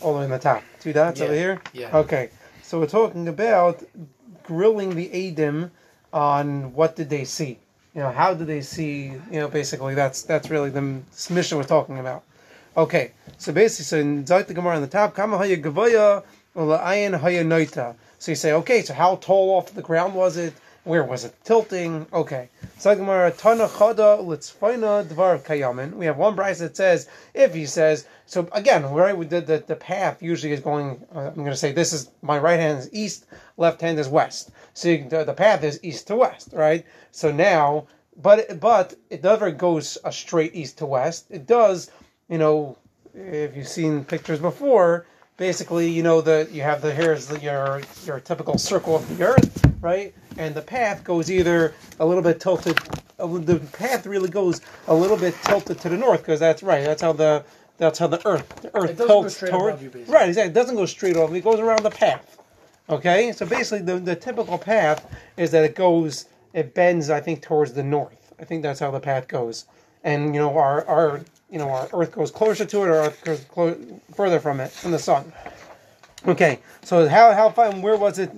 All the way in the top. Two dots Yeah. over here? Yeah. Okay. So we're talking about grilling the Adim on what did they see? You know, how did they see, you know, basically that's that's really the mission we're talking about. Okay. So basically so in Zayt the Gemara on the top, Kama haya gavaya ayin haya noita. So you say, okay, so how tall off the ground was it? Where was it tilting? Okay. So Gemara Tana Chada Litzfaina Dvar Kayamin. We have one price that says if he says so again, right? Did the, the path usually is going. Uh, I'm going to say this is my right hand is east, left hand is west. So you, the, the path is east to west, right? So now, but but it never goes a straight east to west. It does, you know, if you've seen pictures before. Basically, you know the you have the here's the, your your typical circle of the earth, right? And the path goes either a little bit tilted. The path really goes a little bit tilted to the north because that's right. That's how the that's how the earth the earth It doesn't go tilts straight toward you, basically. right. Exactly. It doesn't go straight over. It goes around the path. Okay. So basically, the the typical path is that it goes it bends. I think towards the north. I think that's how the path goes. And you know our our you know our Earth goes closer to it, or Earth goes clo- further from it from the sun. Okay, so how how far where was it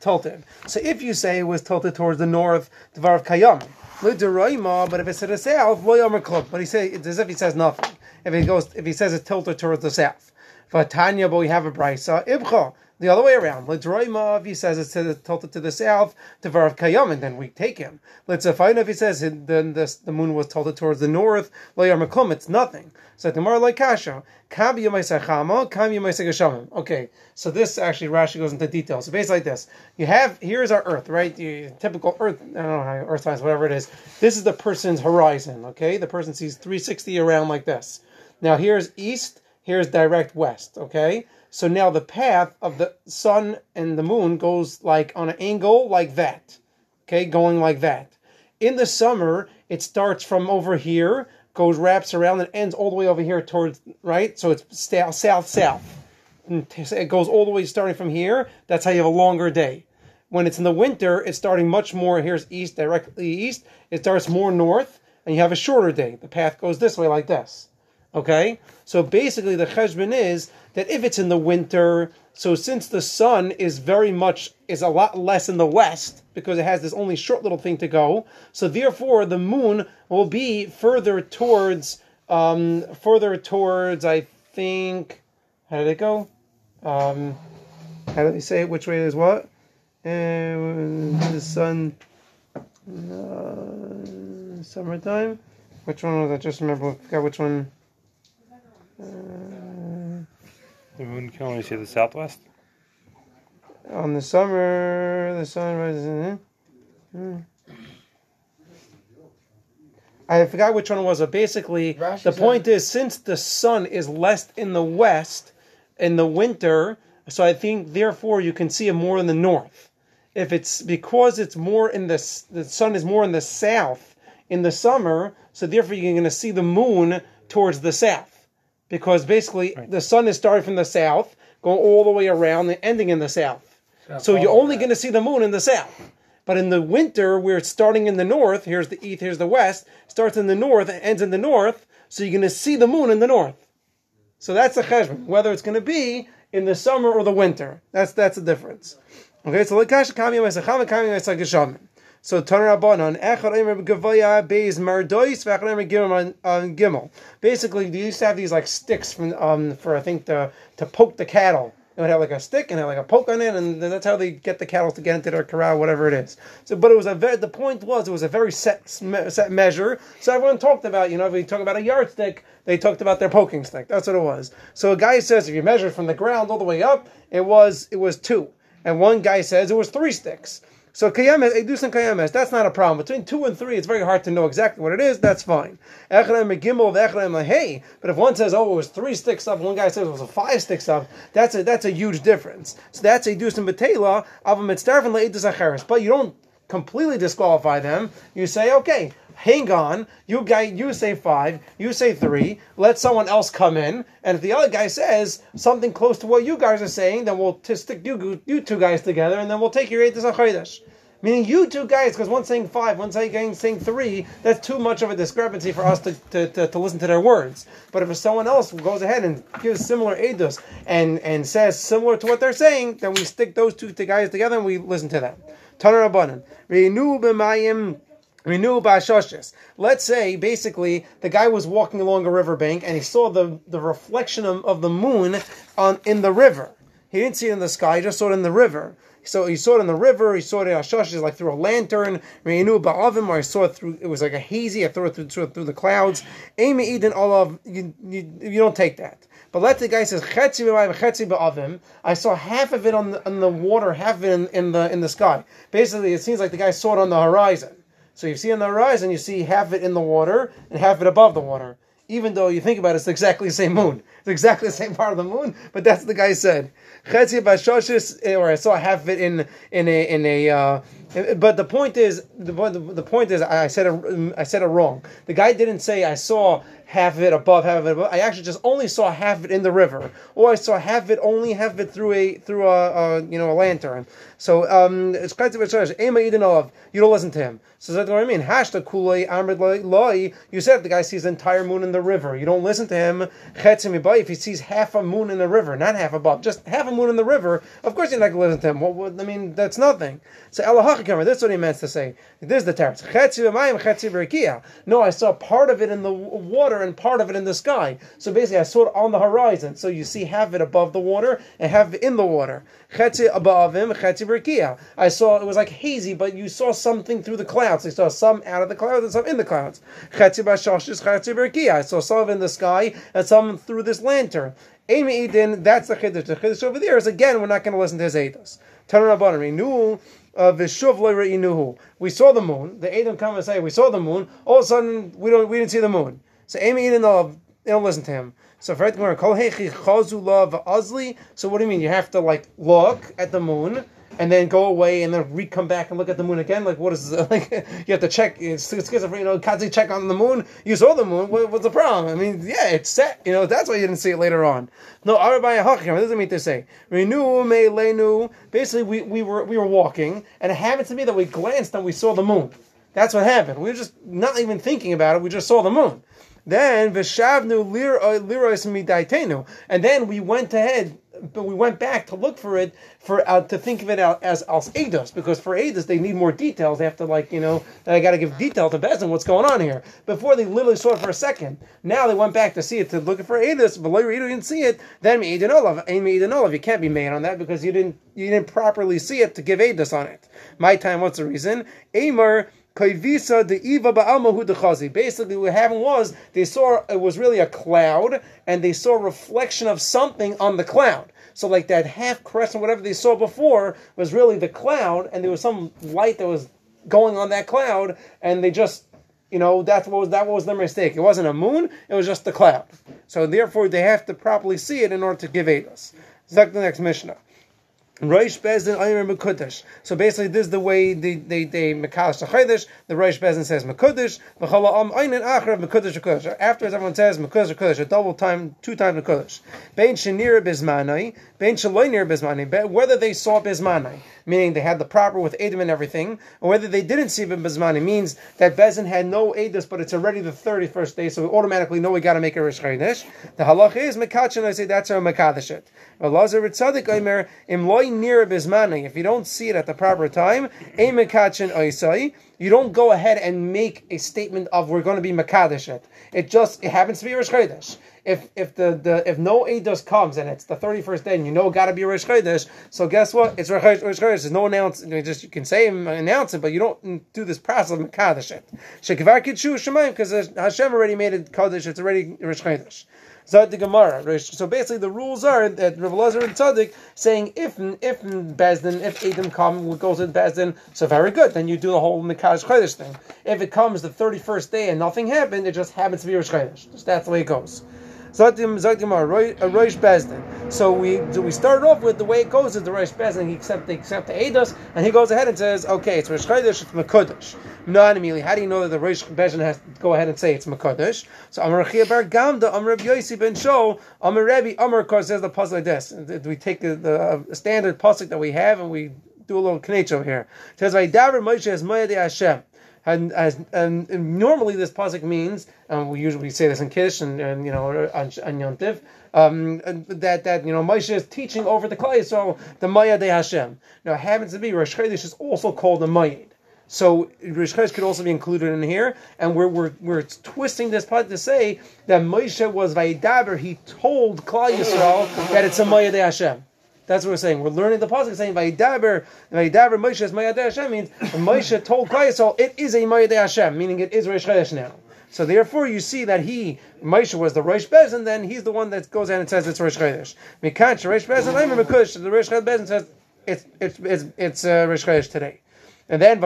tilted? So if you say it was tilted towards the north, Dvar of Kayam, but if it's to the south. But he say it's as if he says nothing. If he goes, if he says it's tilted towards the south, Vatanya, but we have a brisa Ibcha. The other way around. Lidroima, if he says it's tilted to the south, Dvar Kayam, and then we take him. Let's find if he says then this, the moon was tilted towards the north, Klum, it's nothing. So tomorrow like Kasha, Kam Yamaisachama, Kam Yamaisagashamim. Okay, so this actually Rashi goes into detail. So basically like this. You have here's our Earth, right? The typical Earth, I don't know how Earth science, whatever it is. This is the person's horizon, okay? The person sees 360 around like this. Now here's east, here's direct west, okay? So now the path of the sun and the moon goes like on an angle like that. Okay, going like that. In the summer, it starts from over here, goes wraps around and ends all the way over here towards right. So it's south, south, south. It goes all the way starting from here. That's how you have a longer day. When it's in the winter, it's starting much more. Here's east, directly east. It starts more north, and you have a shorter day. The path goes this way, like this. Okay? So basically, the cheshbon is that if it's in the winter, so since the sun is very much, is a lot less in the west, because it has this only short little thing to go, so therefore the moon will be further towards, um, further towards, I think, how did it go? Um, how did they say it? Which way is what? And the sun, uh, summertime. Which one was I? Just remember. I forgot which one. The moon can only see the southwest. On the summer, the sun rises. in- hmm. I forgot which one it was, but basically, Rashi the point is since the sun is less in the west in the winter, so I think therefore you can see it more in the north. If it's because it's more in the the sun is more in the south in the summer, so therefore you're going to see the moon towards the south because basically the sun is starting from the south, going all the way around and ending in the south. So you're only going to see the moon in the south. But in the winter, where it's starting in the north, here's the east, here's the west, starts in the north and ends in the north, so you're going to see the moon in the north. So that's the cheshbon, whether it's going to be in the summer or the winter. That's that's the difference. Okay, so lekash So Tanar Rabbanon, Echad Eimer Gavaya Beis Mardois, Vechad Eimer Gimel on Gimel. Basically, they used to have these like sticks from um for I think to to poke the cattle. It would have like a stick and have like a poke on it, and that's how they get the cattle to get into their corral, whatever it is. So, but it was a very, the point was it was a very set set measure. So everyone talked about, you know, if we talk about a yardstick, they talked about their poking stick. That's what it was. So a guy says if you measure from the ground all the way up, it was it was two, and one guy says it was three sticks. So kayames, edus and kayames, that's not a problem. Between two and three, it's very hard to know exactly what it is. That's fine. Echrem gimel v'echrem hey. But if one says, oh, it was three sticks up, and one guy says it was five sticks up, that's a that's a huge difference. So that's edus and betela of a le'edus acheres. But you don't completely disqualify them. You say, okay, hang on. You guy, you say five. You say three. Let someone else come in. And if the other guy says something close to what you guys are saying, then we'll t- stick you you two guys together, and then we'll take your eight to Chodesh. Meaning you two guys, because one's saying five, one's saying, saying three, that's too much of a discrepancy for us to, to, to, to listen to their words. But if someone else goes ahead and gives similar edus and, and says similar to what they're saying, then we stick those two guys together and we listen to them. Renew b'mayim Renew b'ashoshes. Let's say basically the guy was walking along a riverbank and he saw the, the reflection of, of the moon on in the river. He didn't see it in the sky, he just saw it in the river. So he saw it in the river, he saw it in Ashoshes like through a lantern, Renew ba'avim, or I saw it through it was like a hazy, I threw it through, through, through the clouds. Amy Eden Olav, you, you, you don't take that. But let the guy says chetzi chetzi ba'avim. I saw half of it on the, on the water, half of it in, in the in the sky. Basically, it seems like the guy saw it on the horizon. So you see on the horizon, you see half it in the water and half it above the water. Even though you think about it, it's exactly the same moon. It's exactly the same part of the moon, but that's what the guy said. Eh, or I saw half of it in in a in a. Uh, but the point is, the, the point is, I said it, I said it wrong. The guy didn't say I saw half of it above, half of it above. I actually just only saw half of it in the river, or I saw half of it only half of it through a through a, a you know a lantern. So um, it's quite You don't listen to him. So that's what I mean. Hashta kulay amrid loy. You said the guy sees the entire moon in the river. You don't listen to him. If he sees half a moon in the river, not half above, just half a moon in the river, of course you're not going to listen to him. What, what, I mean, that's nothing. So Elahachikamer, that's what he meant to say. This is the teretz. No, I saw part of it in the water and part of it in the sky. So basically, I saw it on the horizon. So you see half it above the water and half in the water. above him, I saw it was like hazy, but you saw something through the clouds. I saw some out of the clouds and some in the clouds. I saw some in the sky and some through this lantern. Amy Eden, that's the chiddush. The chiddush over there is again, we're not going to listen to his edus. Tanur uh, Vishuv We saw the moon. The Edom come and say, we saw the moon. All of a sudden, we don't, we didn't see the moon. So Amy Eden, they don't listen to him. So. So what do you mean? You have to like look at the moon and then go away and then re come back and look at the moon again. Like what is this? like you have to check? It's, it's you know, Kazi check on the moon. You saw the moon. What, what's the problem? I mean, yeah, it's set. You know, that's why you didn't see it later on. No, Arabaya Hakim. What does it mean to say? Renew me lenu. Basically, we, we were we were walking, and it happened to be that we glanced and we saw the moon. That's what happened. We were just not even thinking about it. We just saw the moon. Then v'shavnu uh, liros midaitenu, and then we went ahead, but we went back to look for it for uh, to think of it as als eidos because for eidos they need more details. They have to like you know I got to give detail to Bezin what's going on here. Before they literally saw it for a second. Now they went back to see it to look for eidos, but later you didn't see it. Then meidin olav, olav. You can't be made on that because you didn't you didn't properly see it to give eidos on it. My time. What's the reason? Amar Kaivisa the Iva Ba'almahu Chazi. Basically, what happened was they saw it was really a cloud, and they saw a reflection of something on the cloud. So, like that half crescent, whatever they saw before, was really the cloud, and there was some light that was going on that cloud, and they just, you know, that was that was their mistake. It wasn't a moon; it was just the cloud. So, therefore, they have to properly see it in order to give Eidos. Zek the next Mishnah. Roish Bezdin Aymer Mekudesh. So basically, this is the way they they they Mekalish. The Roish Bezdin says Mekudesh. V'chala Am Aynin Acher Mekudesh Mekudesh. Afterwards, everyone says Mekudesh Mekudesh. A double time, two times Mekudesh. Bein Shenir Bismanai. Bein Shaloinir. Whether they saw Bismanai, meaning they had the proper with Edom and everything, or whether they didn't see Bismanai, means that Bezdin had no Edus, but it's already the thirty first day, so we automatically know we got to make a Chayidish. The halach is Mekachin. I say that's how Mekadesh. Elazar Ritzadik Aymer Im Near bismani, if you don't see it at the proper time, a oisai, you don't go ahead and make a statement of we're going to be mekadesh it. It just it happens to be Rosh Chodesh. If if the, the if no eidos comes and it's the thirty first day and you know got to be Rosh Chodesh, so guess what? It's Rosh Chodesh. There's no announce. You just you can say announce it, but you don't do this process of mekadesh it. Because Hashem already made it kodesh. It's already Rosh Chodesh. Zad Gemara. So basically, the rules are that Rav Lazar and Tzaddik saying if if Bezdin, if Adam come goes to Bezdin, so very good. Then you do the whole Mekadosh Chodesh thing. If it comes the thirty first day and nothing happened, it just happens to be Rosh Chodesh. Just that's the way it goes. Uh, Bezdin. So we we start off with the way it goes is the Rosh Bezdin. He accept they accept the Eidos, and he goes ahead and says, okay, it's Rosh Chodesh, it's Mekudesh. Not immediately. How do you know that the Rosh Bezdin has to go ahead and say it's Mekudesh? So Amar Bar Gamda, Amar Rabbi Yosi Ben Sho, Amar Rebbe, Amar Kor says the puzzle like this. We take the, the uh, standard pasuk that we have and we do a little knetch over here. It says, "Vayidaber Moshe as Mayadei Hashem." And, as, and, and normally this pasuk means, and we usually say this in Kiddush and, and you know on, on Yontif, um, that that you know Moshe is teaching over the Klai so the Maya de Hashem. Now it happens to be Rosh Chodesh is also called the Mayid. So Rosh Chodesh could also be included in here, and we're we're, we're twisting this part to say that Moshe was Vayidaber. He told Klai Yisrael that it's a Maya de Hashem. That's what we're saying. We're learning the pasuk saying Vayidaber, Vayidaber Moshe is Mayadei Hashem means Moshe told Klai it is a Mayadei Hashem, meaning it is Rosh Chodesh now. So therefore, you see that he Moshe was the Rosh Bez, and then he's the one that goes out and says it's Rosh Chodesh. Mikanch Rosh Bez, and I'm Mekush. The Rosh Chodesh says it's it's it's it's uh, Rosh Chodesh today. And then. And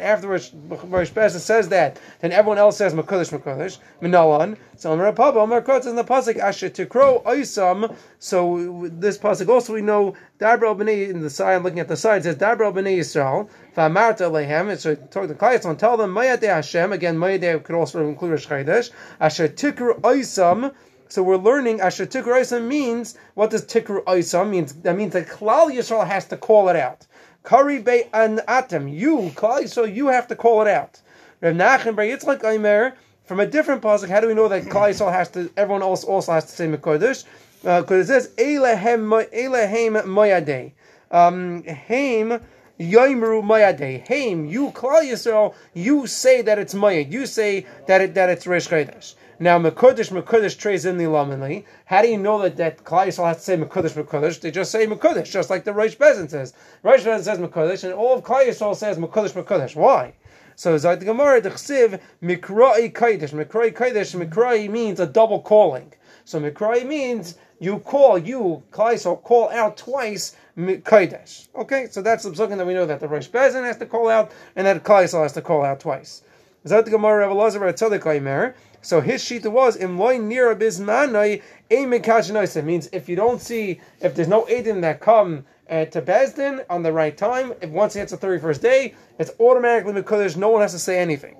afterwards, Rosh Besa says that, then everyone else says mekudesh mekudesh. Minalan. So in the pasuk asher tikro oisam. So this pasuk also we know Dabra b'nei in the side, looking at the side, says Dabra b'nei Yisrael. V'amarta lehem. And so talk to Klai and tell them Mayadei Hashem. Again, Mayadei could also include Rosh Chodesh. Asher tikro oisam. So we're learning Asher Tikru Oisam means what does Tikru Oisam means? That means that Klal Yisrael has to call it out. Kari be an atem. You, so you have to call it out. Rav Nachman Bar Yitzchak Aimer, from a different pasuk, how do we know that Klal Yisrael has to, everyone else also has to say Mekodesh? Because uh, it says, Elehem Moyadeh. Um, Haim Yoimru Mayadeh. Haim, you, Klal Yisrael, you say that it's Mayad. You say that it, that it's Rish Chodesh. Now, Mekudesh, Mekudesh trays in the Lamanli. How do you know that, that Klai has to say Mekudesh, Mekudesh? They just say Mekudesh, just like the Rosh Bezin says. Rosh Bezin says Mekudesh, and all of Klai says Mekudesh, Mekudesh. Why? So Zayt Gemara, the Chsiv, Mikrai Kaidesh. Mikrai Kaidesh, Mikrai means a double calling. So Mikrai means you call, you, Klai call out twice Kaidesh. Okay, so that's the something that we know that the Rosh Bezin has to call out, and that Klai has to call out twice. Zayt Gemara, Rav Elazar, Tzadik Aimer. So his shita was imloy nira bismanai a means if you don't see if there's no edim that come uh, to Bezdin on the right time, if once it hits the thirty first day, it's automatically mekudesh. No one has to say anything.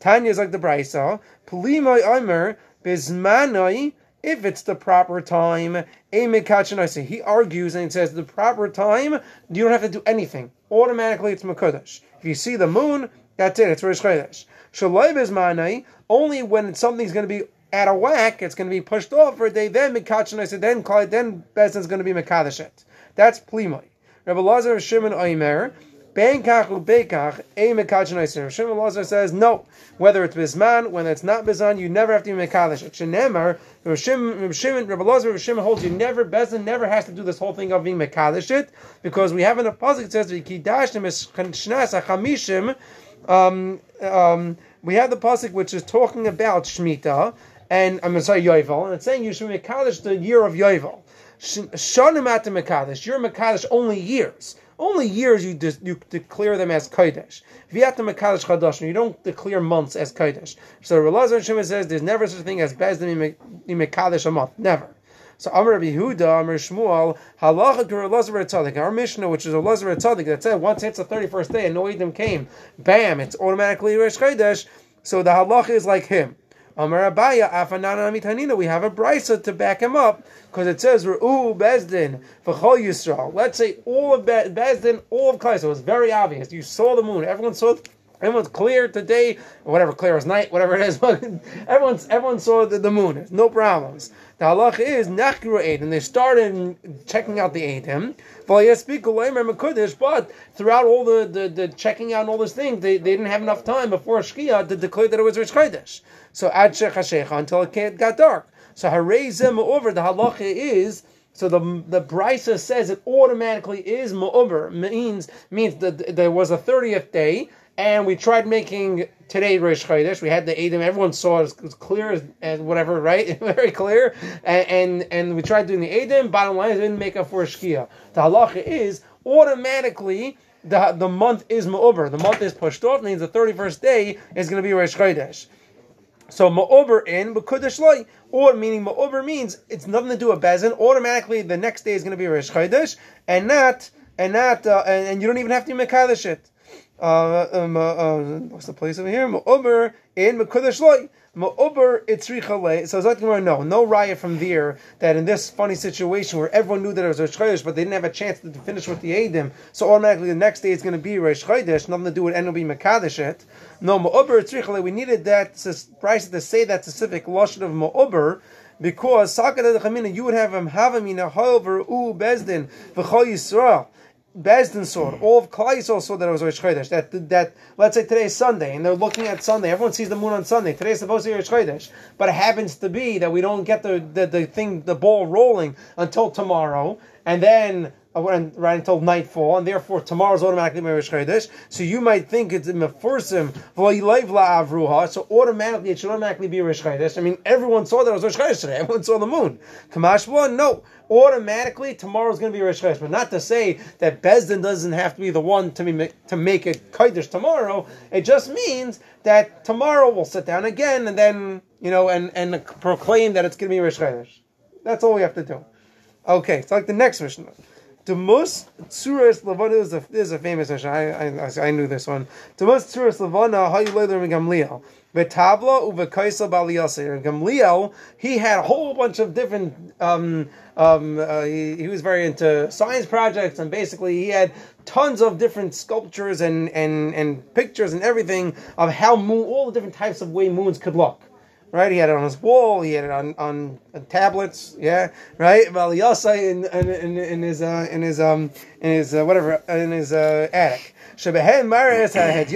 Tanya is like the brisa. Pulimai Omer bismanai. If it's the proper time, he argues and he says the proper time, you don't have to do anything. Automatically, it's Makodesh. If you see the moon, that's it. It's Rosh Chodesh. Shalai bismanai only when something's going to be out of whack, it's going to be pushed off for a day. Then mikachin, I said, then call then Bezdin's going to be mekadeshet. That's plimoi. Rabbi Lazar Shimon Oimer. Benkach ubekach a mekachin Shimon Lazar says no. Whether it's bisman, whether it's not bisman, you never have to be mekadesh. Shenemar, Shimon, Rabbi Lazar Shimon holds you never Bezdin never has to do this whole thing of being mekadesh because we have in a pasuk that says. Um, um, we have the pasuk which is talking about Shemitah, and I'm sorry Yovel, and it's saying you should Mekadesh the year of Yovel. Shanim at Mekadesh, you're Mekadesh only years. Only years you de- you declare them as Kodesh. Viata Mekadesh Chadash, you don't declare months as Kodesh. So Relazar Shema says there's never such a thing as Bezdin Mekadesh a month. Never. So Rabbi Yehuda, Amr Shmuel, Halacha Lazar Tzadik. Our Mishnah, which is a Lazar Tzadik, that said once it's the thirty first day and no Edom came, bam, it's automatically Chodesh. So the halacha is like him. Amar Abaya, Afanana Mitanina. We have a brisa to back him up because it says Ru'u Bezdin V'chol Yisrael. Let's say all of Be- Bezdin, all of Klai. So it's very obvious. You saw the moon. Everyone saw. It. Everyone's clear today, whatever, clear as night, whatever it is. everyone's everyone saw the, the moon. No problems. The halacha is eid, and they started checking out the eidim. But throughout all the, the, the, checking out and all these things, they, they didn't have enough time before Shkia to declare that it was Rish Chodesh. So ad shechashecha until it got dark. So harezim over the halacha is. So the the brisa says it automatically is ma'uber means means that there was a thirtieth day and we tried making today Rosh Chodesh. We had the Edom. Everyone saw it was clear as, whatever, right? Very clear. And, and, and we tried doing the Edom. Bottom line, it didn't make up for Shkia. The halacha is automatically the the month is Ma'uber. The month is pushed off. Means the thirty first day is going to be Rosh Chodesh. So Ma'uber in B'Kudesh Loi, or meaning Ma'uber means it's nothing to do with Bezin. Automatically, the next day is going to be Rosh Chodesh, and not and not uh, and, and, you don't even have to be Mekadesh it. Uh, um, uh, uh, what's the place over here? Ma'omer in Mekudesh Loi. Ma'ober itzricha le. So Zot Gemara, no, no riot from there that in this funny situation where everyone knew that it was Rosh Chodesh, but they didn't have a chance to finish with the Eidim, so automatically the next day it's going to be Rosh Chodesh, nothing to do with Enobi Mekadesh it. No, Ma'ober itzricha. We needed that price to say that specific lashon of Ma'ober because you would have him havamina however u bezdin v'chol Yisrael. Bezdin saw it. All of Klai saw that it was Rosh Chodesh. That that let's say today is Sunday, and they're looking at Sunday. Everyone sees the moon on Sunday. Today is supposed to be Rosh Chodesh, but it happens to be that we don't get the, the the thing, the ball rolling until tomorrow, and then right until nightfall, and therefore tomorrow's automatically Merish Chodesh. So you might think it's in mefursim avruha. So automatically it should automatically be Rish Chodesh. I mean, everyone saw that it was Rish Chodesh today. Everyone saw the moon. Kamash one, no. Automatically tomorrow's going to be Rish Chodesh, but not to say that Bezdin doesn't have to be the one to be to make a Chodesh tomorrow. It just means that tomorrow we'll sit down again and then you know and and proclaim that it's going to be Rish Chodesh. That's all we have to do. Okay, so like the next Mishnah. The most tzuras levana is a this is a famous Mishnah. I, I, I knew this one. The most tzuras levana how you learn Gamliel. V'tabla uvekaisa baliyasir. Gamliel he had a whole bunch of different. Um, um, uh, he, he was very into science projects, and basically he had tons of different sculptures and, and, and pictures and everything of how moon, all the different types of way moons could look right? He had it on his wall. He had it on, on, on tablets. Yeah, right. Valiyasai in, in, in, his uh, in his um in his uh, whatever in his uh, attic. Shebehen Maris had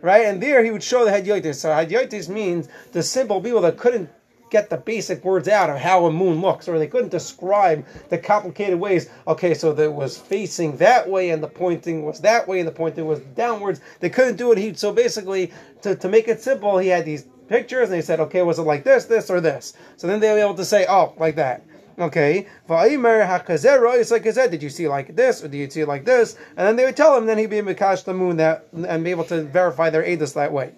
right? And there he would show the hadyotis. So hadyotis means the simple people that couldn't get the basic words out of how a moon looks, or they couldn't describe the complicated ways. Okay, so that was facing that way, and the pointing was that way, and the pointing was downwards. They couldn't do it. He so basically to, to make it simple, he had these pictures, and they said, okay, was it like this, this, or this? So then they'll be able to say, oh, like that. Okay, did you see like this, or do you see like this? And then they would tell him, then he'd be Mikash the moon that and be able to verify their edus that way.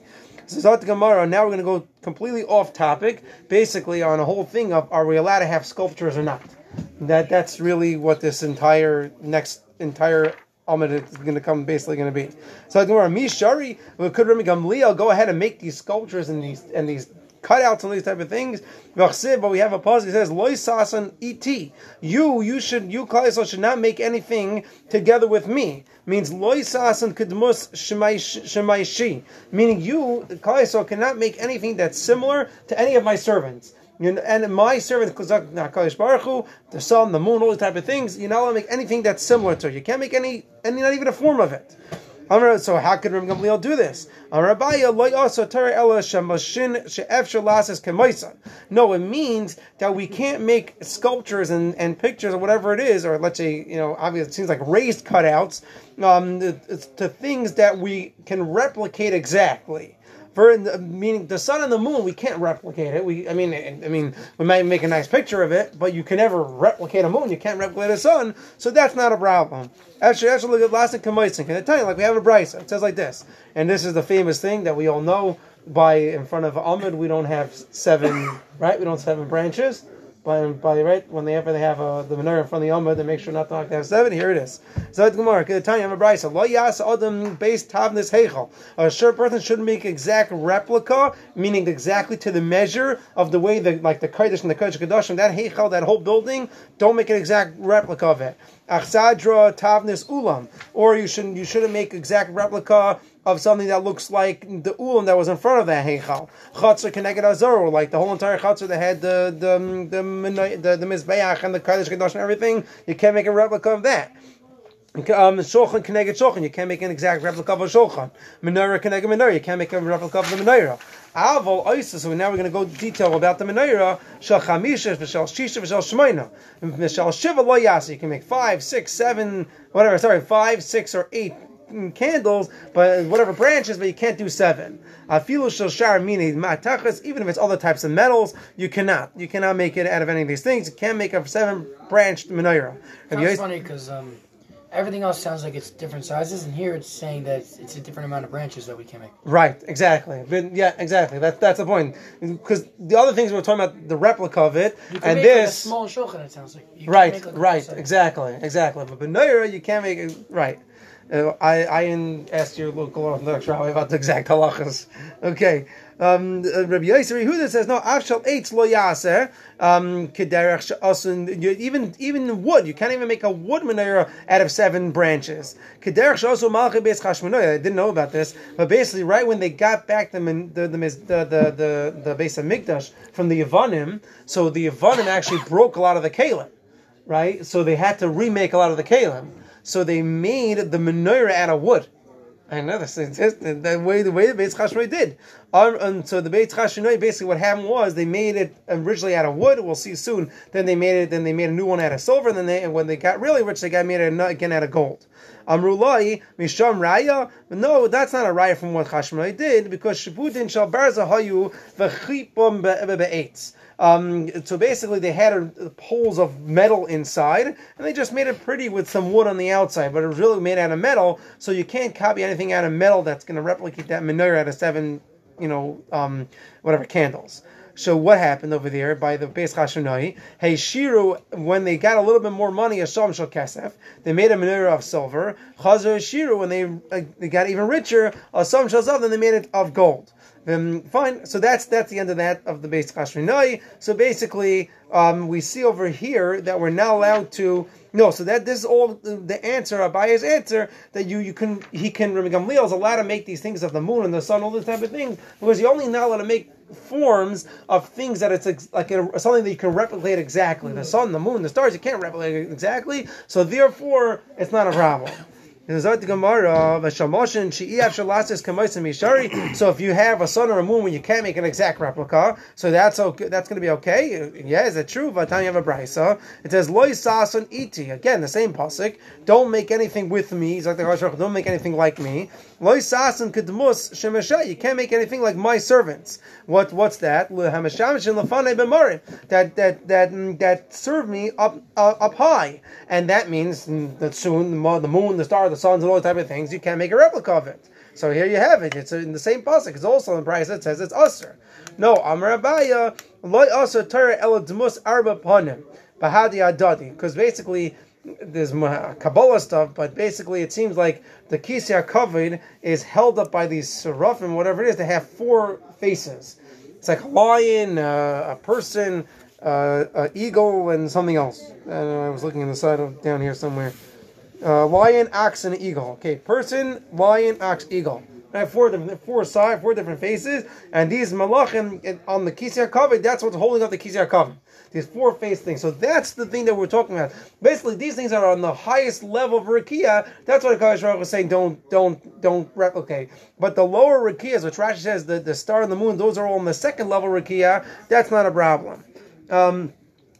So Zot Gemara, now we're going to go completely off topic, basically on a whole thing of are we allowed to have sculptures or not? That that's really what this entire next entire Amid is going to come basically going to be. So Gemara, Mishari, could Rami Gamliel go ahead and make these sculptures and these and these cutouts and these type of things. But we have a pause. It says, "Loy sasan et." You, you should, you Klaisel should not make anything together with me. Means loy sasan kedmus shemaishi. Meaning you, Klaisel, cannot make anything that's similar to any of my servants and my servant Baruch Hu, the sun, the moon, all these type of things, you're not allowed to make anything that's similar to it. You can't make any, any not even a form of it. So how could Ram Gamliel do this? No, it means that we can't make sculptures and, and pictures or whatever it is, or let's say, you know, obviously it seems like raised cutouts, um, to, to things that we can replicate exactly for meaning the sun and the moon, we can't replicate it. We, I mean, I mean, we might make a nice picture of it, but you can never replicate a moon. You can't replicate a sun, so that's not a problem. Actually, actually, look at last and Kamaisin. Can I tell you? Like we have a Bryce. It says like this, and this is the famous thing that we all know. By in front of Ahmed, we don't have seven, right? We don't have seven branches by, by right when they ever they have uh, the menorah in front of the Yom, they make sure not to knock down seven. Here it is. So Gemara, a brisa. Lo yas adam based tavnis heichal. A sure person shouldn't make exact replica, meaning exactly to the measure of the way the like the kodesh and the kodesh kadoshim that heichal that whole building. Don't make an exact replica of it. Achsadra tavnis ulam, or you shouldn't you shouldn't make exact replica of something that looks like the ulam that was in front of that heichal. Chatzar connected azor, or like the whole entire chatzar that had the the the the, the mizbeach and the kaddish kadosh and everything. You can't make a replica of that. Um, shulchan connected shulchan. You can't make an exact replica of a shulchan. Menorah connected menorah. You can't make a replica of the menorah. Avol oisa. So now we're going to go detail about the menorah. Shal chamisha, v'shal shisha, v'shal shmeina. V'shal shiva lo yasi. You can make five, six, seven, whatever. Sorry, five, six, or eight candles, but whatever branches, but you can't do seven. Afilu shar meaning matachas, even if it's other types of metals, you cannot. You cannot make it out of any of these things. You can't make a seven branched menorah. That's funny because um, everything else sounds like it's different sizes, and here it's saying that it's a different amount of branches that we can make. Right, exactly. But yeah, exactly. That's that's the point. Because the other things we are talking about, the replica of it, and this like small shulchan. It sounds like. right, like right, exactly, exactly. But menorah, you can't make it right. Uh, I I in- asked your local Orthodox rabbi about the exact halachas. Okay. Um, Rabbi Yosef Yehuda says no. Afshal eitz lo yaser. Um, kederech she'asun. Even even wood, you can't even make a wood menorah out of seven branches. Kederech she'asu malchi beis chashmonoy. I didn't know about this, but basically, right when they got back the the the the the the, the base of Mikdash from the Yavanim, so the Yavanim actually broke a lot of the kalim right? So they had to remake a lot of the kalim. So they made the menorah out of wood. I know this is the way the way the Beit Chashmoy did. Um, and so the Beit Chashmoy basically what happened was they made it originally out of wood. We'll see soon. Then they made it. Then they made a new one out of silver. And then they, and when they got really rich, they got made it again out of gold. Amrulai misham raya. No, that's not a raya from what Chashmoy did because shibudin shal barza hayu v'chipum be'etz. Um, so basically, they had uh, poles of metal inside, and they just made it pretty with some wood on the outside. But it was really made out of metal, so you can't copy anything out of metal that's going to replicate that menorah out of seven, you know, um, whatever candles. So what happened over there by the Beis Chashonai? Hey Shiru, when they got a little bit more money, Asham Shal Kesef, they made a menorah of silver. Chazar Shiru, when they uh, they got even richer, Asham Shal Zav, then they made it of gold. Then fine. So that's that's the end of that of the Beis Chashonai. So basically, um, we see over here that we're not allowed to. No, so that this is all the, answer, Abaya's answer that you you can he can Rabbi Gamliel is allowed to make these things of the moon and the sun, all this type of thing, because you're only not allowed to make forms of things that it's like a, something that you can replicate exactly. The sun, the moon, the stars, you can't replicate exactly. So therefore, it's not a problem. In the. So if you have a sun or a moon when you can't make an exact replica, so that's okay. That's going to be okay. Yeah, is that true? You have a brisa, it says loy sason iti. Again, the same pasuk. Don't make anything with me. Don't make anything like me. Loy sason kedmus shemesha. You can't make anything like my servants. What What's that? And. That that that that serve me up uh, up high, and that means mm, that soon the the moon, the star, the suns, and all type of things. You can't make a replica of it. So here you have it. It's in the same pasuk. It's also in the price that says it's usher. No, Amar Abaya loy usher Torah elad arba panim bahadi adadi. Because basically there's Kabbalah stuff, but basically it seems like the Kisya covered is held up by these seraphim, whatever it is. They have four faces. It's like a lion, uh, a person, uh, an eagle, and something else. And I was looking in the side of down here somewhere. Uh, lion, ox, and eagle. Okay, person, lion, ox, eagle. I have four different, four side, four different faces, and these malachim on the kisya cover. That's what's holding up the kisya cover. These four face things. So that's the thing that we're talking about. Basically, these things are on the highest level of rakia. That's what Akash Baruch was saying. Don't, don't, don't replicate. But the lower rakiyas, which Rashi says the, the star and the moon, those are all on the second level rakia. That's not a problem. Um,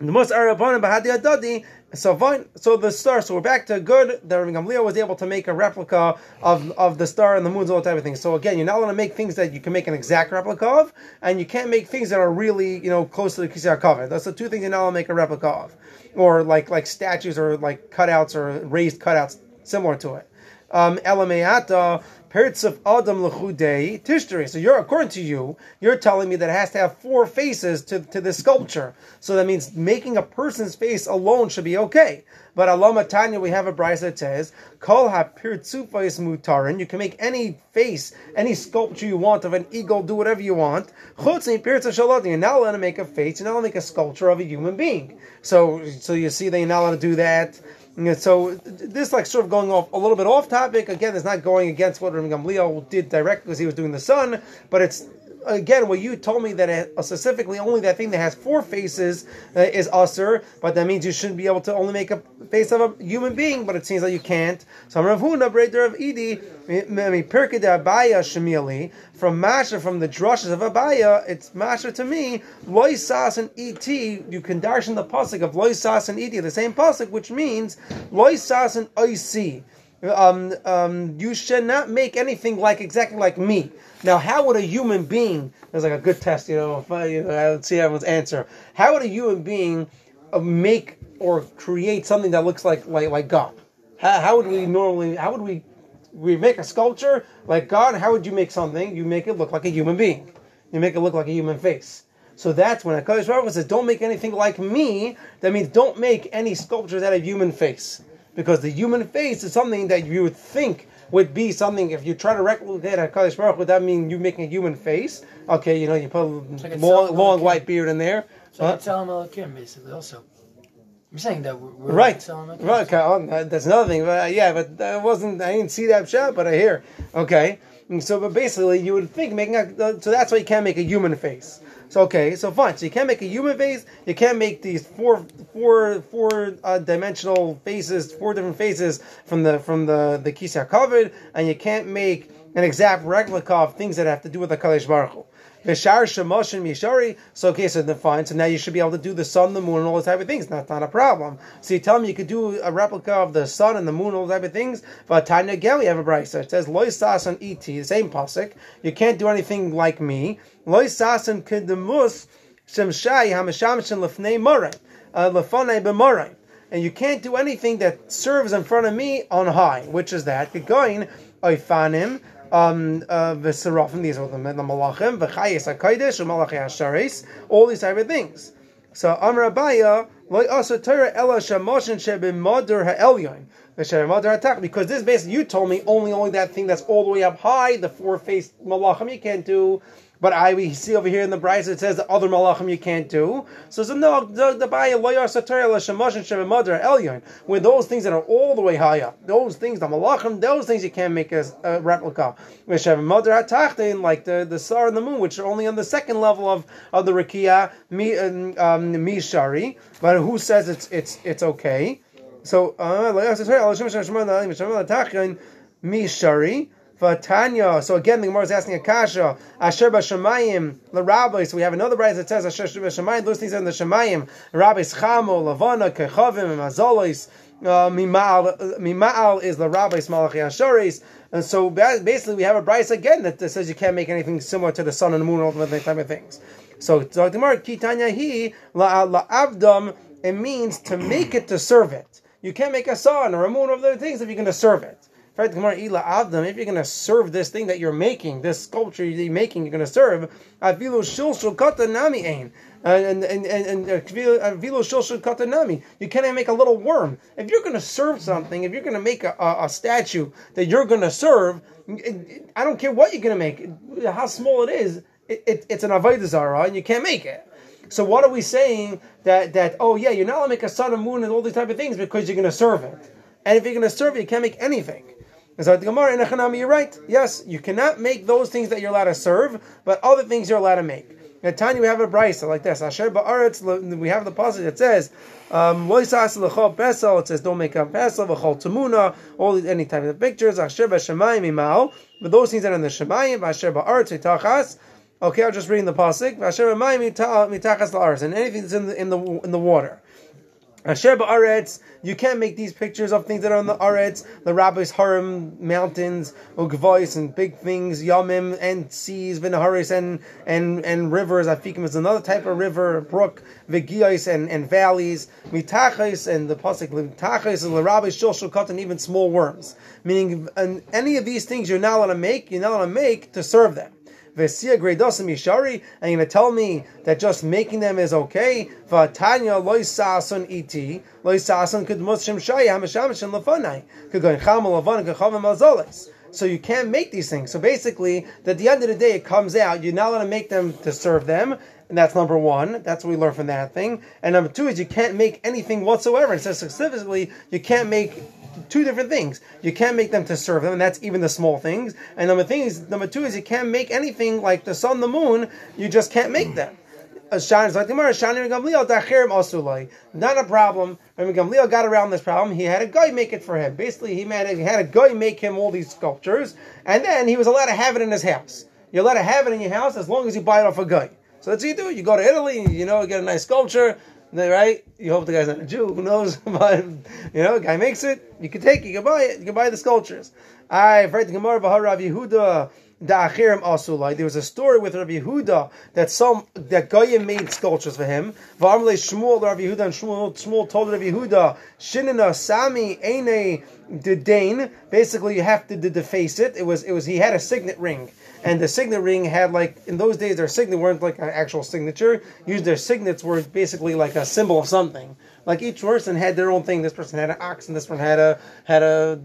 the most Arabana Bahadi Adadi. So fine. So the star. So we're back to good. The Rabbi Gamliel was able to make a replica of, of the star and the moons, all that type of thing. So again, you're not allowed to make things that you can make an exact replica of, and you can't make things that are really you know close to the Kisar cover. That's the two things you're not allowed to make a replica of, or like like statues or like cutouts or raised cutouts similar to it. Um, Elameata of Adam Lechudei Tishtari. So you're according to you, you're telling me that it has to have four faces to, to the sculpture. So that means making a person's face alone should be okay. But Alama Tanya, we have a brisa that says, Kol ha-pirtzufais mutarin. You can make any face, any sculpture you want of an eagle, do whatever you want. Chutz pirtza shalot. You're not allowed to make a face. You're not allowed to make a sculpture of a human being. So, so you see that you're not allowed to do that. And so this like sort of going off a little bit off topic. Again, it's not going against what Rabbi Gamliel did directly because he was doing the sun, but it's again what you told me that it, specifically only that thing that has four faces uh, is usher, but that means you shouldn't be able to only make a face of a human being. But it seems like you can't. So I'm Rav Huna, brother of Idi, Abaya Shemili from Masha from the drushes of Abaya. It's Masha to me. Loy Sas and Et. You can darshan the pasuk of Loy Sas and Et, the same pasuk, which means Loy Sas and Oisi. Um, um, you should not make anything like exactly like me. Now, how would a human being? There's like a good test, you know. I, you know, see everyone's answer. How would a human being uh, make or create something that looks like like like God? How, how would we normally? How would we? We make a sculpture like God. How would you make something? You make it look like a human being. You make it look like a human face. So that's when Hakadosh Baruch says, "Don't make anything like me." That means don't make any sculptures out of human face. Because the human face is something that you would think would be something. If you try to replicate a Kadosh Baruch, would that mean you making a human face? Okay, you know, you put a like long, long white beard in there. So Huh? it's basically, also. I'm saying that we're, Right, right. Okay, oh, that's another thing. But, uh, yeah, but that wasn't. I didn't see that shot, but I hear. Okay, and so but basically, you would think making a. So that's why you can't make a human face. So okay, so fine. So you can't make a human face. You can't make these four, four, four uh, dimensional faces, four different faces from the from the the kisya covered, and you can't make an exact replica of things that have to do with the Kadesh Baruch Hu. Vishar Shamash and Mishari. So okay, so then fine. So now you should be able to do the sun, the moon, and all those type of things. That's not a problem. So you tell me you could do a replica of the sun and the moon, all those type of things. But Tanya Gel, we have a brisa. It says Loy Sasan Et, the same pasuk. You can't do anything like me. Loy Sasan Kedemus Shemshai Hamashamishin Lefnei Moray. Uh, Lefanei B'Moray. And you can't do anything that serves in front of me on high, which is that going oifanim um uh the seraphim, these are the, the malachim, v'chayis hakodesh, u'malachi hasharis, all these type of things. So Amr Abaya, loy also Torah ela shamoshin shebimodur ha'elyon. Because this basically, you told me only only that thing that's all the way up high, the four faced malachim you can't do. But I we see over here in the Bryce it says the other malachim you can't do. So, the elyon. With those things that are all the way high up, those things the malachim, those things you can't make as a replica. Like the the star and the moon, which are only on the second level of of the rakia mi um, um, mishari. But who says it's it's it's okay? So uh, mishari. Vatanya. So again, the Gemara is asking Akasha. Asher b'shamayim l'rabbi. So we have another bride that says Asher b'shamayim. Those things are in the Shemayim. Rabbis chamo, lavana, kechavim, and mazolis. Uh, Mimal Mimal is the rabbis malachi ashoris. And so basically, we have a bride again that, says you can't make anything similar to the sun and the moon, all those type of things. So the Gemara kitanya he la la avdam. It means to make it to serve it. You can't make a sun or a moon or other things if you're going to serve it. If you're going to serve this thing that you're making, this sculpture you're making, you're going to serve. And and and and uh, Avilu Shilshul Kata Nami. You can't make a little worm. If you're going to serve something, if you're going to make a, a, statue that you're going to serve, I don't care what you're going to make, how small it is, it, it, it's an Avodah and you can't make it. So what are we saying that that oh yeah, you're not allowed to make a sun and moon and all these type of things because you're going to serve it. And if you're going to serve it, you can't make anything. And so the Gemara in Echanami, you're right. Yes, you cannot make those things that you're allowed to serve, but other things you're allowed to make. At Tanya, we have a brisa like this. Asher ba'aretz, we have the passage that says, um. It says, "Don't make a pesel v'chol tamuna." All any type of pictures. Asher b'shemayim imal. But those things that are in the shemayim, asher ba'aretz itachas. Okay, I'm just reading the pasuk. B'mayim mitachas la'aretz, and anything that's in the in the in the water. Asher ba'aretz, you can't make these pictures of things that are on the aretz, the rabbis harem mountains, ugvois and big things, yamim and seas, vinaharis and and and rivers. Afikim is another type of river, brook, vigiyos and and valleys, Mitachis, and the pasuk mitachos and the rabbis shul shulkat and even small worms. Meaning, and any of these things you're not allowed to make, you're not allowed to make to serve them. Vesia gredosim yishari, and you're gonna tell me that just making them is okay. Vatanya loy sason iti loy sason could mushim shaya hamashamishin go in chamal levan kachavim azoles. So you can't make these things. So basically, at the end of the day, it comes out you're not to make them to serve them. And that's number one. That's what we learn from that thing. And number two is you can't make anything whatsoever. It says specifically you can't make two different things. You can't make them to serve them, and that's even the small things. And number thing is number two is you can't make anything like the sun, the moon. You just can't make mm. them. Not a problem. When Gamliel got around this problem, he had a guy make it for him. Basically, he had a, he had a guy make him all these sculptures, and then he was allowed to have it in his house. You're allowed to have it in your house as long as you buy it off a guy. So that's what you do. You go to Italy, you know, get a nice sculpture, right? You hope the guy's not a Jew. Who knows? But you know, guy makes it. You can take it. You can buy it. You can buy the sculptures. I've read the Gemara of Rav Yehuda. Da'achirim. There was a story with Rabbi Yehuda that some that Goyim made sculptures for him. Shmuel Rabbi Yehuda and Shmuel, Shmuel told Rabbi Yehuda Shinina Sami Eine Dedain. Basically, you have to deface it. It was it was he had a signet ring. And the signet ring had like in those days their signet weren't like an actual signature. Used their signets were basically like a symbol of something. Like each person had their own thing. This person had an ox, and this one had a had a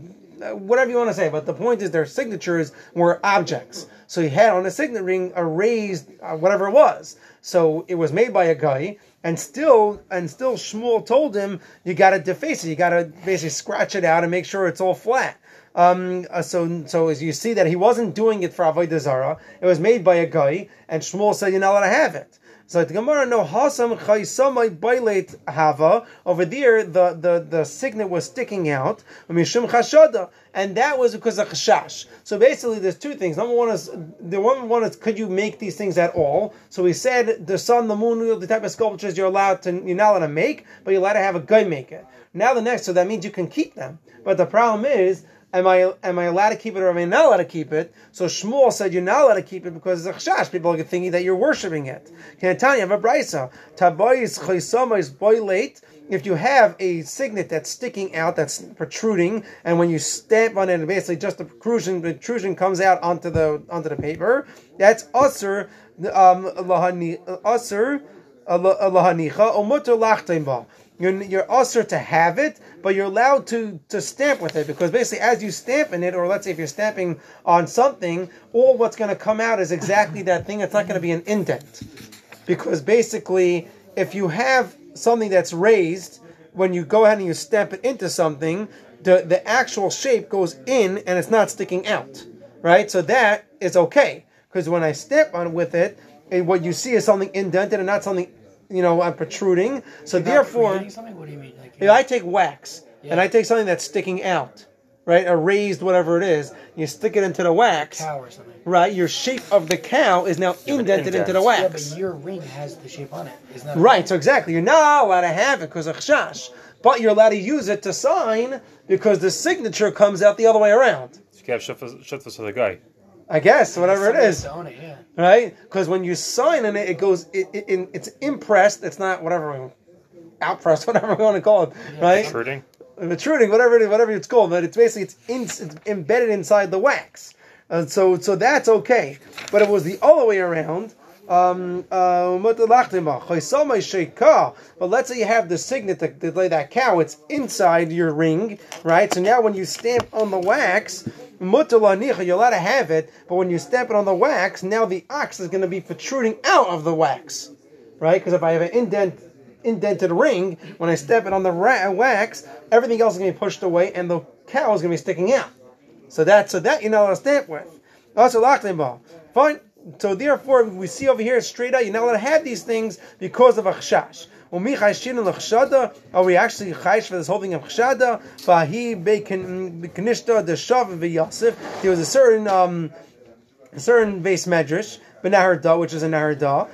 whatever you want to say. But the point is, their signatures were objects. So he had on a signet ring a raised uh, whatever it was. So it was made by a guy, and still and still Shmuel told him you got to deface it. You got to basically scratch it out and make sure it's all flat. Um, uh, so, so as you see that he wasn't doing it for Avodah Zarah, it was made by a guy, and Shmuel said you're not allowed to have it. So the Gemara no hasam chaysamai bailet hava over there the, the, the signet was sticking out mishum chashada and that was because of chashash. So basically, there's two things. Number one is the one one is could you make these things at all? So we said the sun, the moon, the type of sculptures you're allowed to you're not allowed to make, but you're allowed to have a guy make it. Now the next, so that means you can keep them. But the problem is Am I am I allowed to keep it or am I not allowed to keep it? So Shmuel said you're not allowed to keep it because it's a chash. People are thinking that you're worshiping it. Can I tell you? I have a brisa. Tabayis chaysama boy late. If you have a signet that's sticking out, that's protruding, and when you stamp on it, basically just the protrusion, protrusion comes out onto the onto the paper. That's usr um, usr lahanicha omuter lachtein you're, you're usher to have it, but you're allowed to, to stamp with it because basically, as you stamp in it, or let's say if you're stamping on something, all what's going to come out is exactly that thing. It's not going to be an indent because basically, if you have something that's raised, when you go ahead and you stamp it into something, the, the actual shape goes in and it's not sticking out, right? So that is okay because when I stamp on with it, and what you see is something indented and not something you know, I'm protruding. So You're therefore, something? What do you mean? Like, if I take wax Yeah. and I take something that's sticking out, right, a raised whatever it is, you stick it into the wax, cow or something. right? Your shape of the cow is now Yeah, but indented into the indents. Yeah, wax. but your ring has the shape on it. Isn't that Right, so exactly. You're not allowed to have it because of chash, but you're allowed to use it to sign because the signature comes out the other way around. So you can have shutfas for the guy. I guess, whatever it is, Somebody has is, to own it, yeah. right? Because when you sign on it, it goes, it, it, it- it's impressed. It's not whatever, outpressed, whatever we want to call it, right? Protruding. protruding, whatever it is, whatever it's called, but it's basically it's, in, it's embedded inside the wax, and so so that's okay. But it was the other way around. Um, uh, but let's say you have the signet to, to lay that cow, it's inside your ring, right? So now when you stamp on the wax, mutalanicha, you're allowed to have it, but when you stamp it on the wax, now the ox is going to be protruding out of the wax, right? Because if I have an indent indented ring, when I stamp it on the ra- wax, everything else is going to be pushed away, and the cow is going to be sticking out. So that so that you're not allowed to stamp with. Also, ball. Fine. So therefore, we see over here straight out, you're not allowed to have these things because of a Are we actually chayish for this whole thing of chshada? Vahi shav v'yasif. There was a certain um, a certain base medrash, benahar da, which is a nahar da.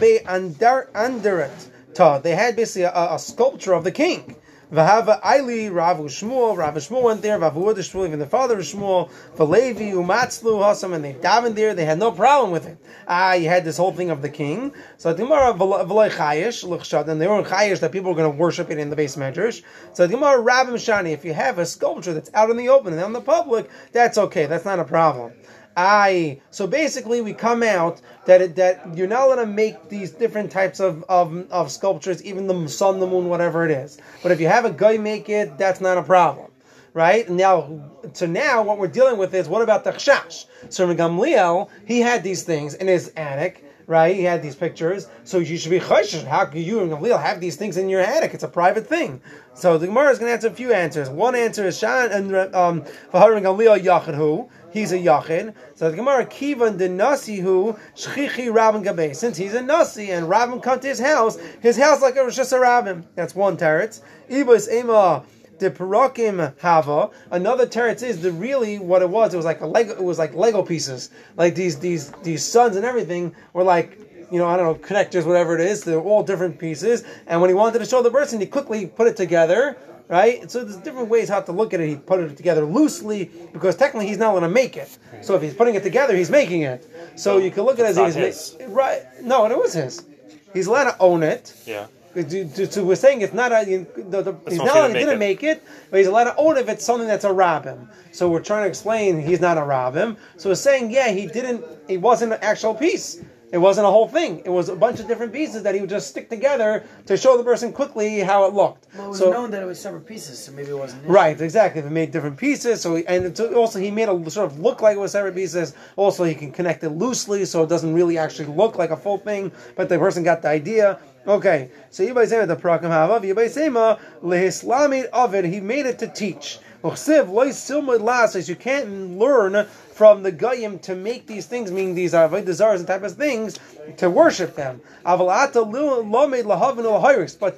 Be andar anderet ta. They had basically a, a sculpture of the king. V'hava Aili, Rav Shmuel, Rav Shmuel went there, Vav Uda Shmuel, even the father of Shmuel, Valevi, Umatzlu, Hasam, and they davened there, they had no problem with it. Ah, you had this whole thing of the king. So the Gemara, V'loi Chayish, L'chshad, and they were in Chayish that people were going to worship it in the base medrash. So Gemara, Rabim Shani, if you have a sculpture that's out in the open and on the public, that's okay, that's not a problem. I so basically we come out that it, that you're not allowed to make these different types of, of, of sculptures, even the sun, the moon, whatever it is. But if you have a guy make it, that's not a problem, right? Now, so now what we're dealing with is what about the chash? So Gamliel, he had these things in his attic. Right, he had these pictures, so you should be chayshish. How can you and Gamliel have these things in your attic? It's a private thing. So the Gemara is going to answer a few answers. One answer is Shan and um, Vaharim Gamliel Yachid he's a yachid. So the Gemara kivan de nasi who shchichi rabin gabe. Since he's a nasi and rabin come to his house, his house like it was just a rabin. That's one teretz. Ibas ema the parakim hava. Another teretz is the really what it was. It was like a Lego. It was like Lego pieces. Like these these these sons and everything were like. You know, I don't know, connectors, whatever it is. They're all different pieces. And when he wanted to show the person, he quickly put it together right? So there's different ways how to look at it. He put it together loosely because technically he's not going to make it. So if he's putting it together, he's making it. So you can look at it as he's ma- right. No, it was his. He's allowed to own it. Yeah. So we're saying it's not a, the, the, he's not not gonna only make didn't it. make it, but he's allowed to own it if it's something that's a rabbim. So we're trying to explain he's not a rabbim. So we're saying, yeah, he didn't, he wasn't an actual piece. It wasn't a whole thing. It was a bunch of different pieces that he would just stick together to show the person quickly how it looked. Well, it was so, known that it was separate pieces, so maybe it wasn't. Right, exactly. If He made different pieces, so he, and also he made it sort of look like it was separate pieces. Also, he can connect it loosely, so it doesn't really actually look like a full thing. But the person got the idea. Okay, so Yibay Sema the Prakam Havav Yibay Sema lehislamid of it. He made it to teach. Uchsiv lois silmud las. You can't learn from the goyim to make these things, meaning these are avodah zars and type of things, to worship them. But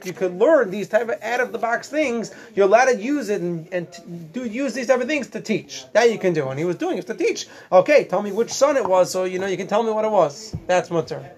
you could learn these type of out of the box things. You're allowed to use it and, and do use these type of things to teach. That you can do, and he was doing it to teach. Okay, tell me which son it was, so you know you can tell me what it was. That's mutter.